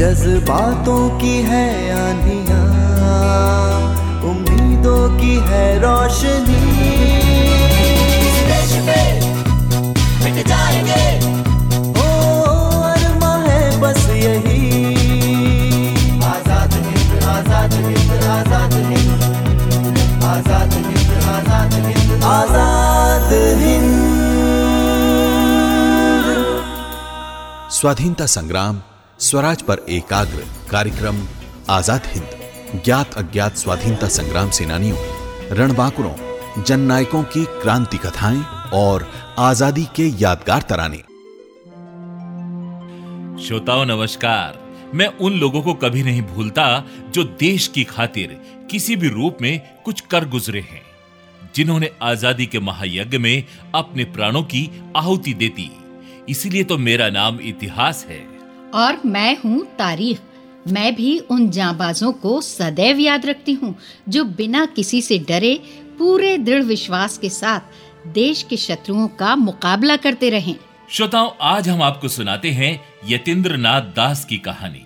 जज्बातों की है आनिया उम्मीदों की है रोशनी। स्वाधीनता संग्राम, स्वराज पर एकाग्र कार्यक्रम, आज़ाद हिंद, ज्ञात अज्ञात स्वाधीनता संग्राम सेनानियों, रणबांकुरों, जननायकों की क्रांति कथाएँ और आज़ादी के यादगार तराने। श्रोताओं, नमस्कार। मैं उन लोगों को कभी नहीं भूलता जो देश की खातिर किसी भी रूप में कुछ कर गुजरे हैं, जिन्होंने आज़ादी के महायज्ञ में अपने प्राणों की आहुति देती इसीलिए तो मेरा नाम इतिहास है। और मैं हूँ तारीख मैं भी उन जाबाजों को सदैव याद रखती हूँ जो बिना किसी से डरे पूरे दृढ़ विश्वास के साथ देश के शत्रुओं का मुकाबला करते रहे। श्रोताओं आज हम आपको सुनाते हैं यतीन्द्र नाथ दास की कहानी।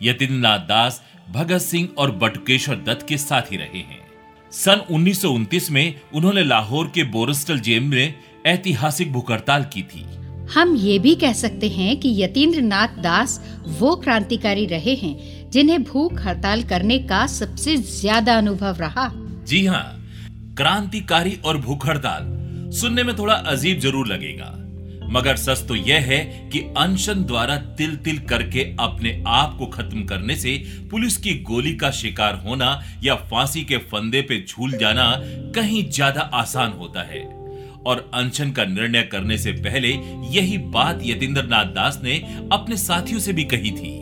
यतीन्द्र नाथ दास भगत सिंह और बटुकेश्वर दत्त के साथ ही रहे हैं। सन उन्नीस सौ उनतीस में उन्होंने लाहौर के बोरस्टल जेल में ऐतिहासिक भूख हड़ताल की थी। हम ये भी कह सकते हैं कि यतीन्द्र नाथ दास वो क्रांतिकारी रहे हैं, जिन्हें भूख हड़ताल करने का सबसे ज़्यादा अनुभव रहा। जी हाँ क्रांतिकारी और भूख हड़ताल, सुनने में थोड़ा अजीब ज़रूर लगेगा। मगर सच तो यह है कि अनशन द्वारा तिल तिल करके अपने आप को खत्म करने से पुलिस की गोली का शिकार होना या फांसी के फंदे पे झूल जाना कहीं ज़्यादा आसान होता है। और अनशन का निर्णय करने से पहले यही बात यतीन्द्र नाथ दास ने अपने साथियों से भी कही थी।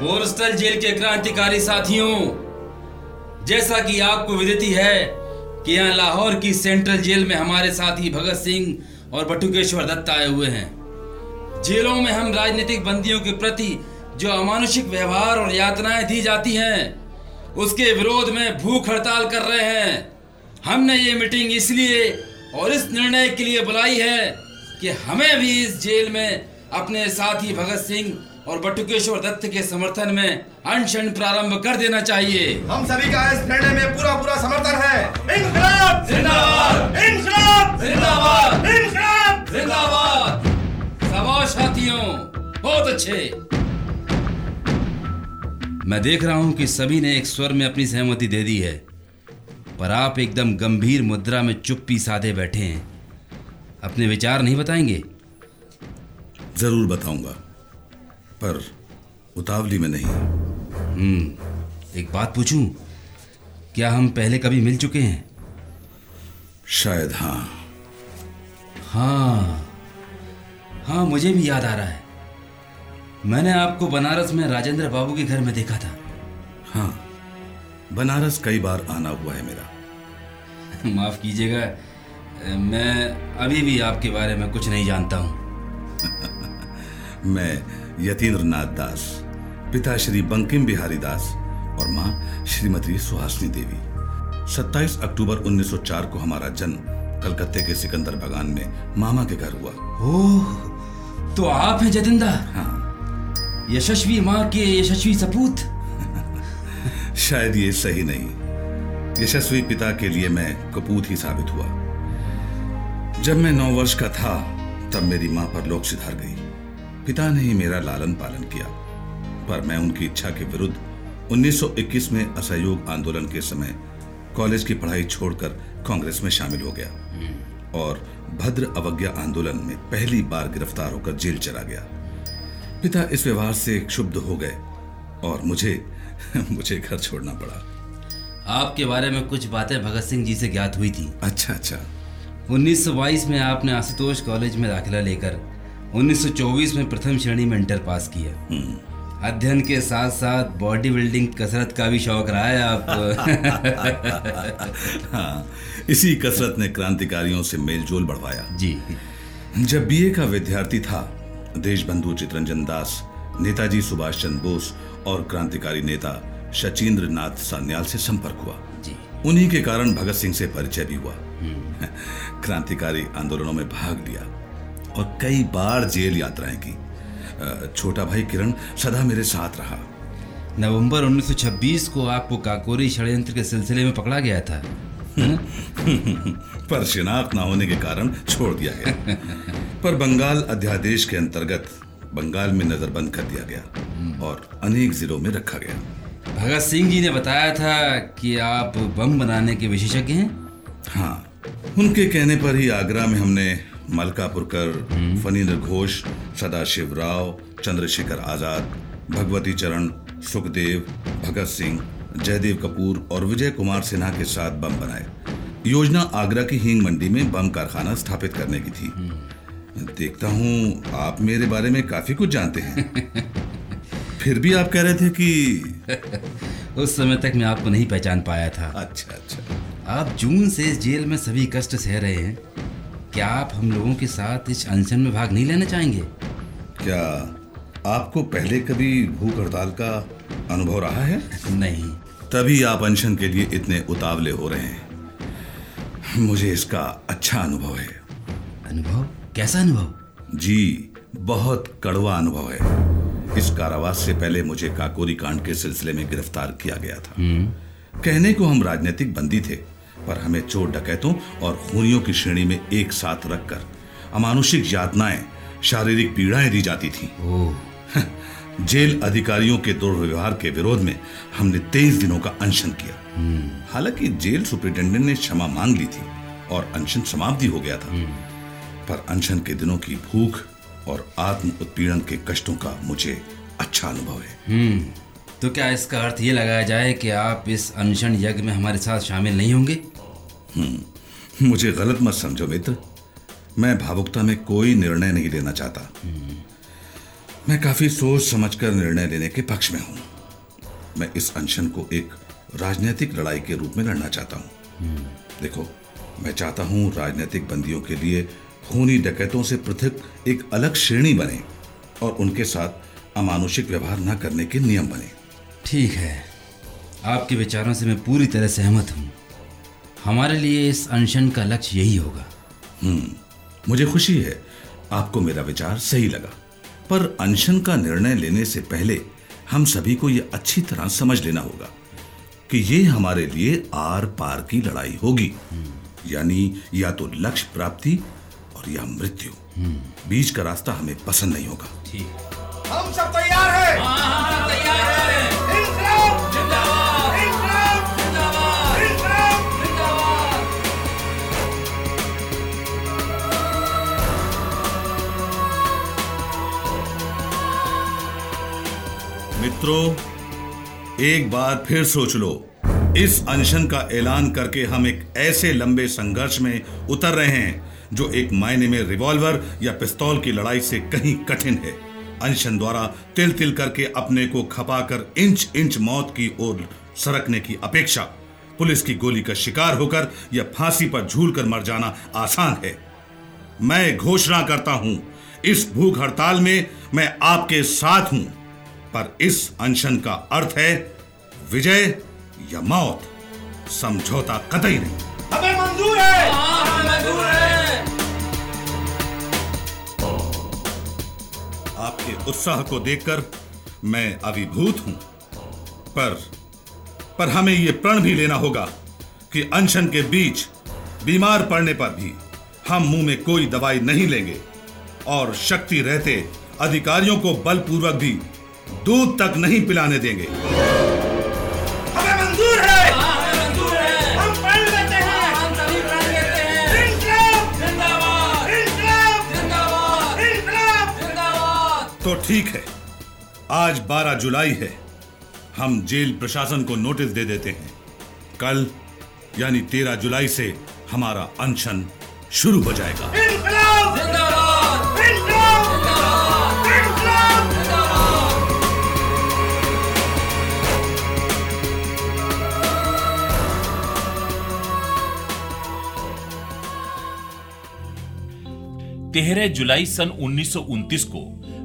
बोरस्टल जेल के क्रांतिकारी साथियों, जैसा कि आपको विदित है कि यहाँ लाहौर की सेंट्रल जेल में हमारे साथी भगत सिंह और बटुकेश्वर दत्त आए हुए हैं। जेलों में हम राजनीतिक बंदियों के प्रति जो अमानुषिक व्यवहार और यातनाएँ दी जाती हैं उसके विरोध में भूख हड़ताल कर रहे हैं। हमने ये मीटिंग इसलिए और इस निर्णय के लिए बुलाई है कि हमें भी इस जेल में अपने साथी भगत सिंह और बटुकेश्वर दत्त के समर्थन में अनशन प्रारंभ कर देना चाहिए। हम सभी का इस निर्णय में पूरा पूरा समर्थन है। इनकलाब जिंदाबाद! इनकलाब जिंदाबाद! इनकलाब जिंदाबाद! सवा साथियों बहुत अच्छे। मैं देख रहा हूँ कि सभी ने एक स्वर में अपनी सहमति दे दी है पर आप एकदम गंभीर मुद्रा में चुप्पी साधे बैठे हैं। अपने विचार नहीं बताएँगे? ज़रूर बताऊँगा पर उतावली में नहीं। हम्म एक बात पूछूँ क्या हम पहले कभी मिल चुके हैं? शायद हाँ। हाँ हाँ मुझे भी याद आ रहा है। मैंने आपको बनारस में राजेंद्र बाबू के घर में देखा था। हाँ बनारस कई बार आना हुआ है मेरा। माफ़ कीजिएगा मैं अभी भी आपके बारे में कुछ नहीं जानता हूँ। मैं यतीन्द्र नाथ दास पिता श्री बंकिम बिहारी दास और माँ श्रीमती सुहासनी देवी। 27 अक्टूबर 1904 को हमारा जन्म कलकत्ते के सिकंदर बागान में मामा के घर हुआ। ओह तो आप हैं जतिंदा? हाँ। यशस्वी माँ के यशस्वी सपूत। शायद ये सही नहीं। यशस्वी पिता के लिए मैं कपूत ही साबित हुआ। जब मैं नौ वर्ष का था तब मेरी माँ पर लोग सिधार गई। पिता ने ही मेरा लालन पालन किया। पर मैं उनकी इच्छा के विरुद्ध 1921 में असहयोग आंदोलन के समय कॉलेज की पढ़ाई छोड़कर कांग्रेस में शामिल हो गया और भद्र अवज्ञा आंदोलन में पहली बार गिरफ़्तार होकर जेल चला गया। पिता इस व्यवहार से क्षुब्ध हो गए और मुझे मुझे घर छोड़ना पड़ा। आपके बारे में कुछ बातें भगत सिंह जी से ज्ञात हुई थी। अच्छा अच्छा। 1922 में आपने आशुतोष कॉलेज में दाखिला लेकर 1924 में प्रथम श्रेणी में इंटर पास किया। अध्ययन के साथ साथ बॉडी बिल्डिंग कसरत का भी शौक रहा है आप। हाँ इसी कसरत ने क्रांतिकारियों से मेलजोल बढ़वाया। जी। जब बीए का विद्यार्थी था देशबंधु चितरंजन दास नेताजी सुभाष चंद्र बोस और क्रांतिकारी नेता शचीन्द्र नाथ सान्याल से संपर्क हुआ। जी। उन्हीं के कारण भगत सिंह से परिचय भी हुआ। क्रांतिकारी आंदोलनों में भाग लिया और कई बार जेल यात्राएँ की। छोटा भाई किरण सदा मेरे साथ रहा। नवंबर 1926 को आपको काकोरी षड्यंत्र के सिलसिले में पकड़ा गया था। पर शिनाख्त न होने के कारण छोड़ दिया गया। पर बंगाल अध्यादेश के अंतर्गत बंगाल में नजरबंद कर दिया गया और अनेक जिलों में रखा गया। भगत सिंह जी ने बताया था कि आप बम बनाने के विशेषज्ञ हैं? हाँ उनके कहने पर ही आगरा में हमने मलकापुरकर फनींद्र घोष सदाशिव राव चंद्रशेखर आज़ाद भगवती चरण सुखदेव भगत सिंह जयदेव कपूर और विजय कुमार सिन्हा के साथ बम बनाए। योजना आगरा की हींग मंडी में बम कारखाना स्थापित करने की थी। देखता हूँ आप मेरे बारे में काफ़ी कुछ जानते हैं। फिर भी आप कह रहे थे कि उस समय तक मैं आपको नहीं पहचान पाया था। अच्छा अच्छा। आप जून से इस जेल में सभी कष्ट सह रहे हैं। क्या आप हम लोगों के साथ इस अनशन में भाग नहीं लेना चाहेंगे? क्या आपको पहले कभी भूख हड़ताल का अनुभव रहा है? नहीं। तभी आप अनशन के लिए इतने उतावले हो रहे हैं। मुझे इसका अच्छा अनुभव है। अनुभव? कैसा अनुभव? जी बहुत कड़वा अनुभव है। इस कारावास से पहले मुझे काकोरी कांड के सिलसिले में गिरफ़्तार किया गया था। कहने को हम राजनीतिक बंदी थे पर हमें चोर डकैतों और खूनियों की श्रेणी में एक साथ रखकर अमानुषिक यातनाएँ शारीरिक पीड़ाएँ दी जाती थी। जेल अधिकारियों के दुर्व्यवहार के विरोध में हमने तेईस दिनों का अनशन किया। हालाँकि जेल सुपरिटेंडेंट ने क्षमा मांग ली थी और अनशन समाप्ति हो गया था। पर अनशन के दिनों की भूख और आत्म उत्पीड़न के कष्टों का मुझे अच्छा अनुभव है। हम्म तो क्या इसका अर्थ ये लगाया जाए कि आप इस अनशन यज्ञ में हमारे साथ शामिल नहीं होंगे? मुझे गलत मत समझो मित्र। मैं भावुकता में कोई निर्णय नहीं लेना चाहता। मैं काफ़ी सोच समझकर निर्णय लेने के पक्ष में हूँ। मैं इस अनशन को एक राजनीतिक लड़ाई के रूप में लड़ना चाहता हूँ। देखो मैं चाहता हूँ राजनीतिक बंदियों के लिए खूनी डकैतों से पृथक एक अलग श्रेणी बने और उनके साथ अमानुषिक व्यवहार न करने के नियम बने। ठीक है। आपके विचारों से मैं पूरी तरह सहमत हूँ। हमारे लिए इस अनशन का लक्ष्य यही होगा। मुझे खुशी है। आपको मेरा विचार सही लगा। पर अनशन का निर्णय लेने से पहले हम सभी को यह अच्छी तरह समझ लेना होगा कि ये हमारे लिए आर पार की लड़ाई होगी। यानी या तो लक्ष्य प्राप्ति और या मृत्यु। बीच का रास्ता हमें पसंद नहीं होगा। ठीक। हम सब तैयार हैं। मित्रों, एक बार फिर सोच लो। इस अनशन का ऐलान करके हम एक ऐसे लंबे संघर्ष में उतर रहे हैं, जो एक मायने में रिवॉल्वर या पिस्तौल की लड़ाई से कहीं कठिन है। अनशन द्वारा तिल तिल करके अपने को खपाकर इंच इंच मौत की ओर सरकने की अपेक्षा, पुलिस की गोली का शिकार होकर या फांसी पर झूल कर मर जाना आसान है। मैं घोषणा करता हूँ, इस भूख हड़ताल में मैं आपके साथ हूँ। पर इस अनशन का अर्थ है विजय या मौत। समझौता कतई नहीं। हमें मंजूर है। आपके उत्साह को देखकर मैं अभिभूत हूँ। पर पर हमें यह प्रण भी लेना होगा कि अनशन के बीच बीमार पड़ने पर भी हम मुँह में कोई दवाई नहीं लेंगे और शक्ति रहते अधिकारियों को बलपूर्वक भी दूध तक नहीं पिलाने देंगे। हमें मंजूर है। हैं! तो ठीक है आज 12 जुलाई है। हम जेल प्रशासन को नोटिस दे देते हैं। कल यानी 13 जुलाई से हमारा अनशन शुरू हो जाएगा। तेरह जुलाई सन 1929 को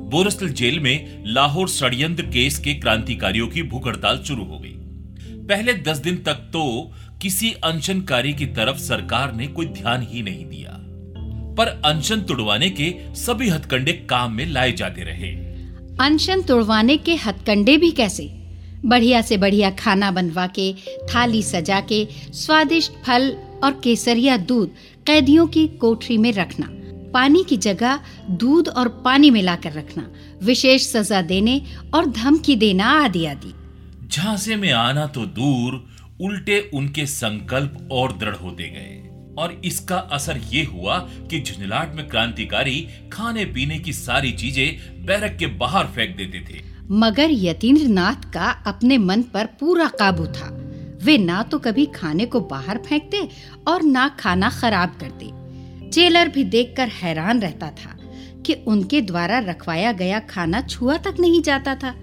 बोरसल जेल में लाहौर षड्यंत्र केस के क्रांतिकारियों की भूख हड़ताल शुरू हो गई। पहले दस दिन तक तो किसी अनशनकारी की तरफ़ सरकार ने कोई ध्यान ही नहीं दिया। पर अनशन तुड़वाने के सभी हथकंडे काम में लाए जाते रहे। अनशन तुड़वाने के हथकंडे भी कैसे? बढ़िया से बढ़िया खाना बनवा के, थाली सजा के, स्वादिष्ट फल और केसरिया दूध कैदियों की कोठरी में रखना। पानी की जगह दूध और पानी मिलाकर रखना विशेष सजा देने और धमकी देना आदि आदि। झांसे में आना तो दूर उल्टे उनके संकल्प और दृढ़ होते गए। और इसका असर ये हुआ कि झुंझलाट में क्रांतिकारी खाने पीने की सारी चीज़ें बैरक के बाहर फेंक देते थे। मगर यतीन्द्र नाथ का अपने मन पर पूरा काबू था। वे ना तो कभी खाने को बाहर फेंकते और ना खाना खराब करते। जेलर भी देखकर हैरान रहता था कि उनके द्वारा रखवाया गया खाना छुआ तक नहीं जाता था।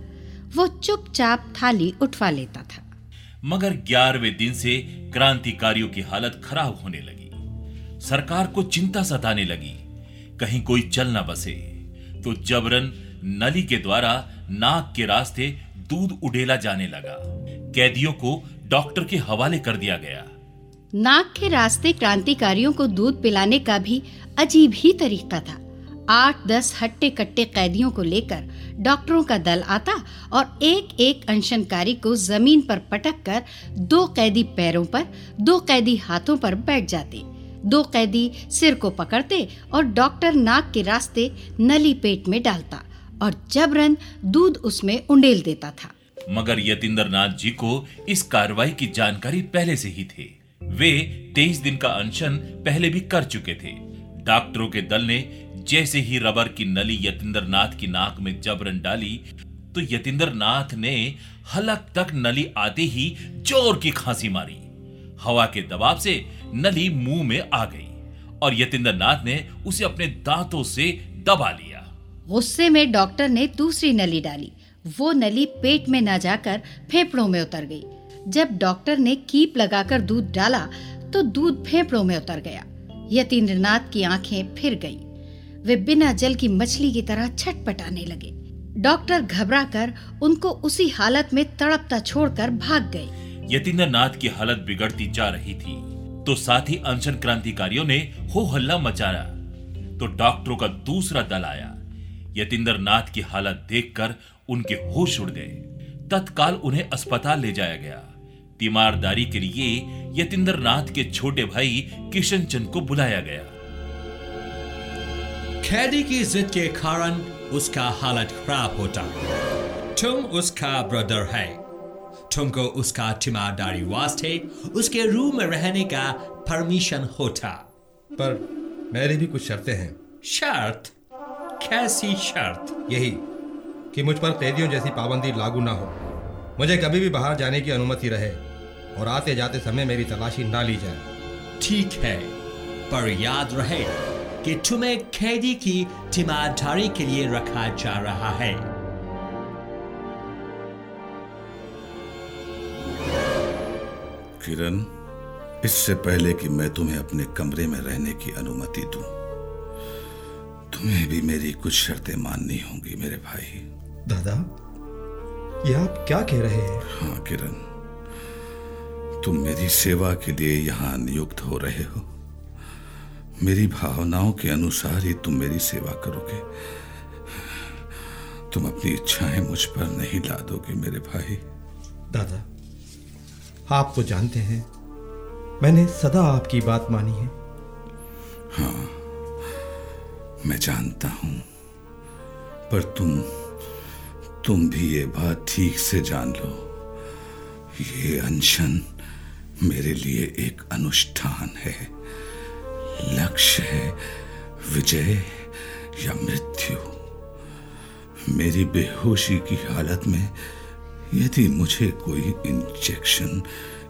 वो चुपचाप थाली उठवा लेता था। मगर ग्यारहवें दिन से क्रांतिकारियों की हालत खराब होने लगी। सरकार को चिंता सताने लगी। कहीं कोई चल न बसे। तो जबरन नली के द्वारा नाक के रास्ते दूध उड़ेला जाने लगा। कैदियों को डॉक्टर के हवाले कर दिया गया। नाक के रास्ते क्रांतिकारियों को दूध पिलाने का भी अजीब ही तरीका था। आठ, दस हट्टे कट्टे कैदियों को लेकर डॉक्टरों का दल आता और एक एक अनशनकारी को ज़मीन पर पटक कर दो कैदी पैरों पर, दो कैदी हाथों पर बैठ जाते। दो कैदी सिर को पकड़ते और डॉक्टर नाक के रास्ते नली पेट में डालता और जबरन दूध उसमें उंडेल देता था। मगर यतीन्द्र नाथ जी को इस कार्रवाई की जानकारी पहले से ही थी। वे तेईस दिन का अनशन पहले भी कर चुके थे। डॉक्टरों के दल ने जैसे ही रबर की नली यतीन्द्र नाथ की नाक में जबरन डाली तो यतीन्द्र नाथ ने हलक तक नली आते ही ज़ोर की खांसी मारी। हवा के दबाव से नली मुँह में आ गई और यतीन्द्र नाथ ने उसे अपने दांतों से दबा लिया। गुस्से में डॉक्टर ने दूसरी नली डाली। वो नली पेट में न जाकर फेफड़ों में उतर गई। जब डॉक्टर ने कीप लगाकर दूध डाला तो दूध फेफड़ों में उतर गया। यतीन्द्र नाथ की आँखें फिर गईं। वे बिना जल की मछली की तरह छटपटाने लगे। डॉक्टर घबराकर उनको उसी हालत में तड़पता छोड़कर भाग गए। यतीन्द्र नाथ की हालत बिगड़ती जा रही थी तो साथ ही अनशन क्रांतिकारियों ने हो हल्ला मचाया तो डॉक्टरों का दूसरा दल आया। यतीन्द्र नाथ की हालत देखकर उनके होश उड़ गए। तत्काल उन्हें अस्पताल ले जाया गया। तीमारदारी के लिए यतीन्द्र नाथ के छोटे भाई किशन चंद को बुलाया गया। कैदी की जिद के कारण उसका हालत खराब होता। तुम उसका ब्रदर है। तुमको उसका तीमारदारी वास्ते उसके रूम में रहने का परमिशन होता। पर मेरी भी कुछ शर्तें हैं। शर्त? कैसी शर्त? यही कि मुझ पर कैदियों जैसी पाबंदी लागू ना हो। मुझे कभी भी बाहर जाने की अनुमति रहे। और आते जाते समय मेरी तलाशी ना ली जाए। ठीक है पर याद रहे कि तुम्हें कैदी की तीमारदारी के लिए रखा जा रहा है। किरण इससे पहले कि मैं तुम्हें अपने कमरे में रहने की अनुमति दूँ, तुम्हें भी मेरी कुछ शर्तें माननी होंगी मेरे भाई। दादा ये आप क्या कह रहे हैं? हाँ किरण। तुम मेरी सेवा के लिए यहाँ नियुक्त हो रहे हो। मेरी भावनाओं के अनुसार ही तुम मेरी सेवा करोगे। तुम अपनी इच्छाएँ मुझ पर नहीं ला दोगे मेरे भाई। दादा आप तो जानते हैं मैंने सदा आपकी बात मानी है। हाँ मैं जानता हूँ पर तुम तुम भी ये बात ठीक से जान लो। ये अनशन मेरे लिए एक अनुष्ठान है। लक्ष्य है विजय या मृत्यु। मेरी बेहोशी की हालत में यदि मुझे कोई इंजेक्शन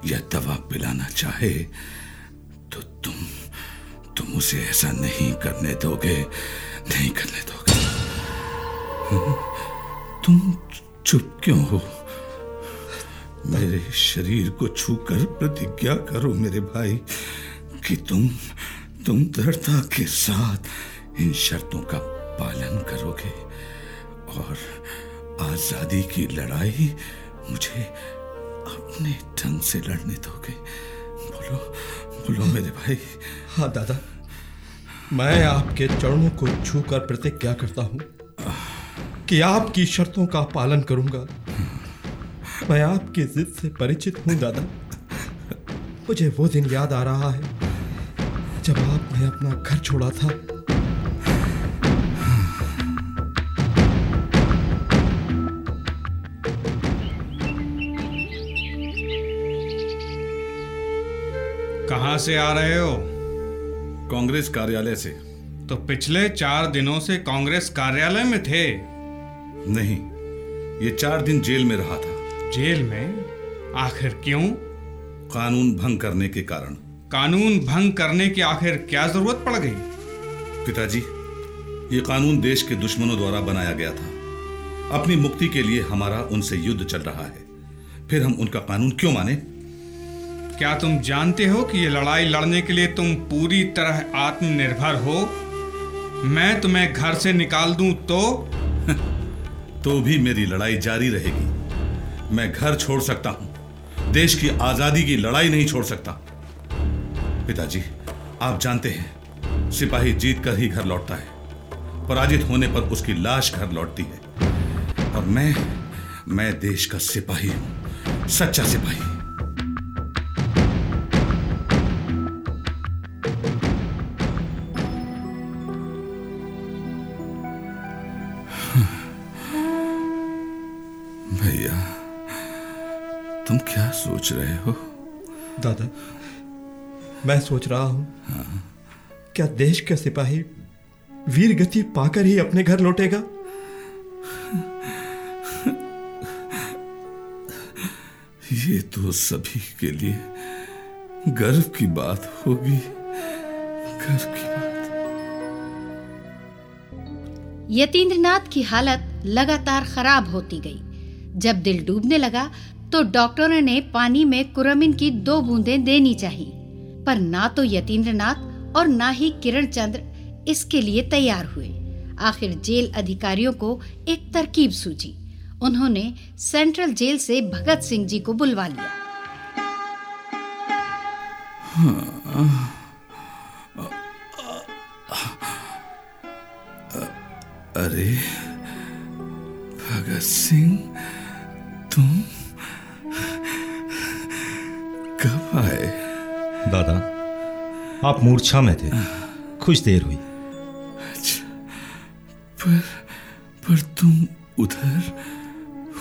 या दवा पिलाना चाहे तो तुम तुम उसे ऐसा नहीं करने दोगे, नहीं करने दोगे। तुम चुप क्यों हो? मेरे शरीर को छूकर प्रतिज्ञा करो मेरे भाई, कि तुम तुम दृढ़ता के साथ इन शर्तों का पालन करोगे और आज़ादी की लड़ाई मुझे अपने ढंग से लड़ने दोगे। बोलो बोलो मेरे भाई। हाँ दादा। मैं आपके चरणों को छूकर प्रतिज्ञा करता हूँ कि आपकी शर्तों का पालन करूँगा। मैं आपकी जिद से परिचित हूँ दादा। मुझे वो दिन याद आ रहा है जब आपने अपना घर छोड़ा था। कहाँ से आ रहे हो? कांग्रेस कार्यालय से। तो पिछले चार दिनों से कांग्रेस कार्यालय में थे? नहीं ये चार दिन जेल में रहा था। जेल में आखिर क्यों? कानून भंग करने के कारण। कानून भंग करने की आखिर क्या ज़रूरत पड़ गई? पिताजी ये कानून देश के दुश्मनों द्वारा बनाया गया था। अपनी मुक्ति के लिए हमारा उनसे युद्ध चल रहा है। फिर हम उनका कानून क्यों माने? क्या तुम जानते हो कि ये लड़ाई लड़ने के लिए तुम पूरी तरह आत्मनिर्भर हो? मैं तुम्हें घर से निकाल दूँ तो? तो भी मेरी लड़ाई जारी रहेगी। मैं घर छोड़ सकता हूँ। देश की आज़ादी की लड़ाई नहीं छोड़ सकता। पिताजी, आप जानते हैं, सिपाही जीत कर ही घर लौटता है। पराजित होने पर उसकी लाश घर लौटती है। और मैं मैं देश का सिपाही हूँ, सच्चा सिपाही। सोच रहे हो? दादा मैं सोच रहा हूँ हाँ। क्या देश का सिपाही वीर गति पाकर ही अपने घर लौटेगा? ये तो सभी के लिए गर्व की बात होगी। गर्व की बात। यतीन्द्रनाथ की हालत लगातार खराब होती गई। जब दिल डूबने लगा तो डॉक्टरों ने पानी में कुरमिन की दो बूंदें देनी चाहिए। पर ना तो यतीन्द्रनाथ और ना ही किरण चंद्र इसके लिए तैयार हुए। आखिर जेल अधिकारियों को एक तरकीब सूझी। उन्होंने सेंट्रल जेल से भगत सिंह जी को बुलवा लिया। अरे, भगत सिंह, तुम कब आए? दादा आप मूर्छा में थे। कुछ देर हुई। अच्छा पर पर तुम उधर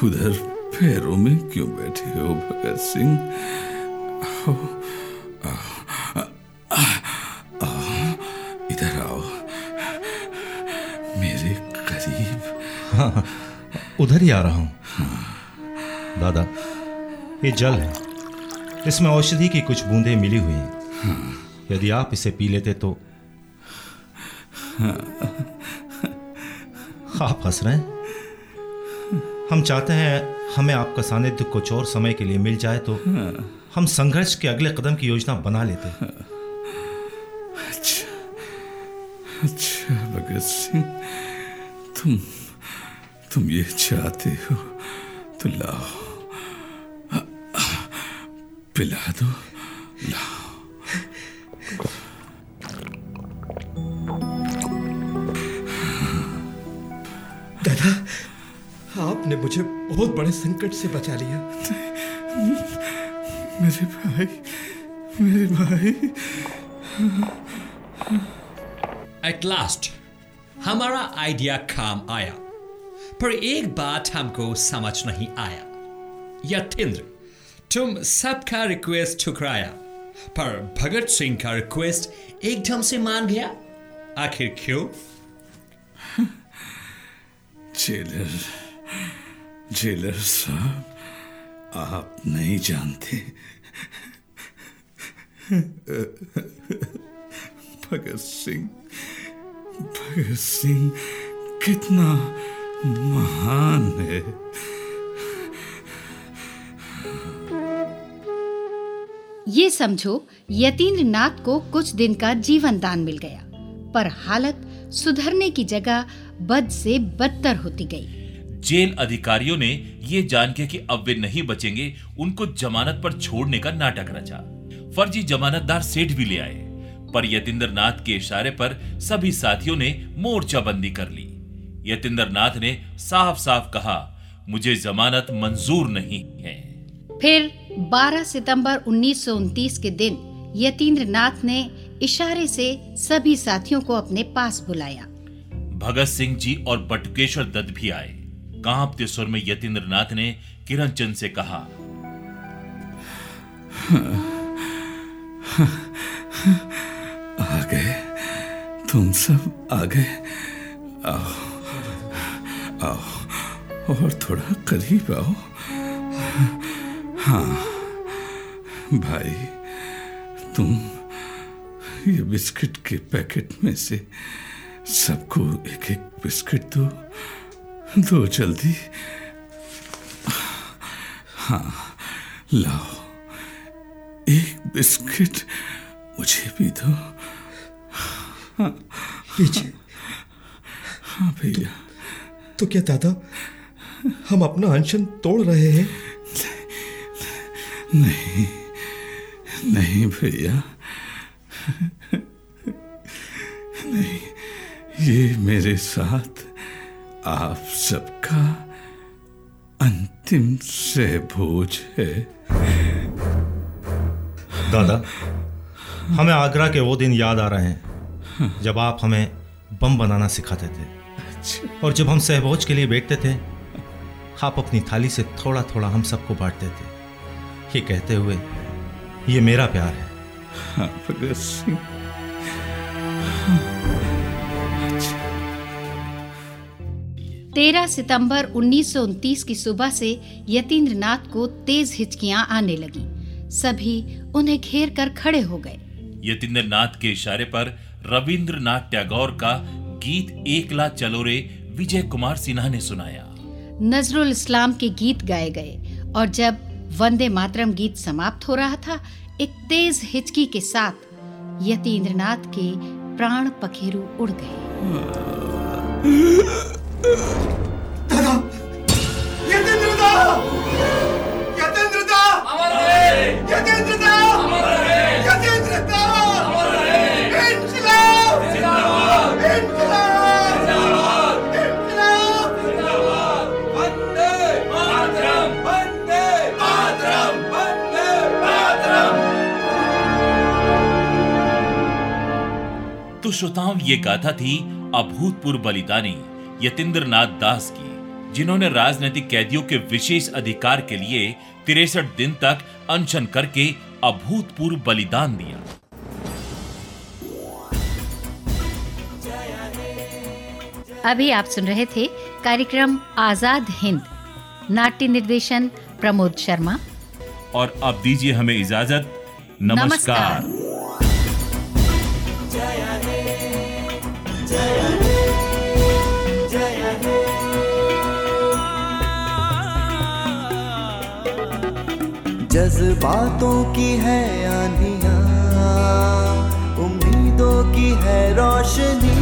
उधर पैरों में क्यों बैठे हो भगत सिंह? आओ, आओ, आओ, आओ, इधर आओ। मेरे करीब। हाँ उधर ही आ रहा हूँ। दादा ये जल है। इसमें औषधि की कुछ बूंदें मिली हुई हैं। यदि आप इसे पी लेते तो आप हंस रहे हैं। हम चाहते हैं हमें आपका सानिध्य कुछ और समय के लिए मिल जाए तो हम संघर्ष के अगले कदम की योजना बना लेते हैं। अच्छा अच्छा भगत सिंह, तुम तुम ये चाहते हो तो लाओ। पिला दो। लाओ दादा आपने मुझे बहुत बड़े संकट से बचा लिया। मेरे भाई मेरे भाई। एट लास्ट हमारा आइडिया काम आया पर एक बात हमको समझ नहीं आया यतेंद्र तुम सबका रिक्वेस्ट ठुकराया पर भगत सिंह का रिक्वेस्ट एकदम से मान गया आखिर क्यों जेलर जेलर साहब आप नहीं जानते भगत सिंह भगत सिंह कितना महान है ये समझो यतीन्द्र नाथ को कुछ दिन का जीवन दान मिल गया, पर हालत सुधरने की जगह बद से बदतर होती गई। जेल अधिकारियों ने ये जान के कि अब वे नहीं बचेंगे, उनको जमानत पर छोड़ने का नाटक रचा। फर्जी जमानतदार सेठ भी ले आए, पर यतीन्द्र नाथ के इशारे पर सभी साथियों ने मोर्चाबंदी कर ली। यतीन्द्र नाथ ने साफ़ साफ़ कहा, मुझे जमानत मंजूर नहीं है। फिर 12 सितंबर उन्नीस के दिन यतीन्द्र नाथ ने इशारे से सभी साथियों को अपने पास बुलाया। भगत सिंह जी और बटुकेश्वर दत्त भी आए। कांपते सुर में यतीन्द्र नाथ ने किरण चंद से कहा आ गए तुम सब आ गए आओ आओ और थोड़ा करीब आओ। हाँ। भाई तुम ये बिस्किट के पैकेट में से सबको एक एक बिस्किट दो। दो जल्दी। हाँ लाओ। एक बिस्किट मुझे भी दो। हाँ। लीजिए। हाँ भैया। तो क्या दादा? हम अपना अनशन तोड़ रहे हैं। नहीं नहीं भैया। नहीं ये मेरे साथ आप सबका अंतिम से भोज है। दादा हमें आगरा के वो दिन याद आ रहे हैं जब आप हमें बम बनाना सिखाते थे। और जब हम सहभोज के लिए बैठते थे आप अपनी थाली से थोड़ा थोड़ा हम सबको बांटते थे। ये कहते हुए ये मेरा प्यार है। हाँ भगत सिंह। तेरह सितंबर उन्नीस सौ उनतीस की सुबह से यतीन्द्र नाथ को तेज हिचकियाँ आने लगी। सभी उन्हें घेर कर खड़े हो गए। यतीन्द्र नाथ के इशारे पर रविंद्रनाथ टैगोर का गीत एकला चलो रे विजय कुमार सिन्हा ने सुनाया। नजरुल इस्लाम के गीत गाए गए और जब वंदे मातरम गीत समाप्त हो रहा था। एक तेज हिचकी के साथ यतीन्द्रनाथ के प्राण पखेरु उड़ गए। दादा श्रोताओं ये गाथा थी अभूतपूर्व बलिदानी यतीन्द्र नाथ दास की जिन्होंने राजनीतिक कैदियों के विशेष अधिकार के लिए तिरसठ दिन तक अनशन करके अभूतपूर्व बलिदान दिया। अभी आप सुन रहे थे कार्यक्रम आज़ाद हिंद। नाट्य निर्देशन प्रमोद शर्मा। और अब दीजिए हमें इजाज़त। नमस्कार, नमस्कार। जज्बातों की है आंधियाँ उम्मीदों की है रोशनी।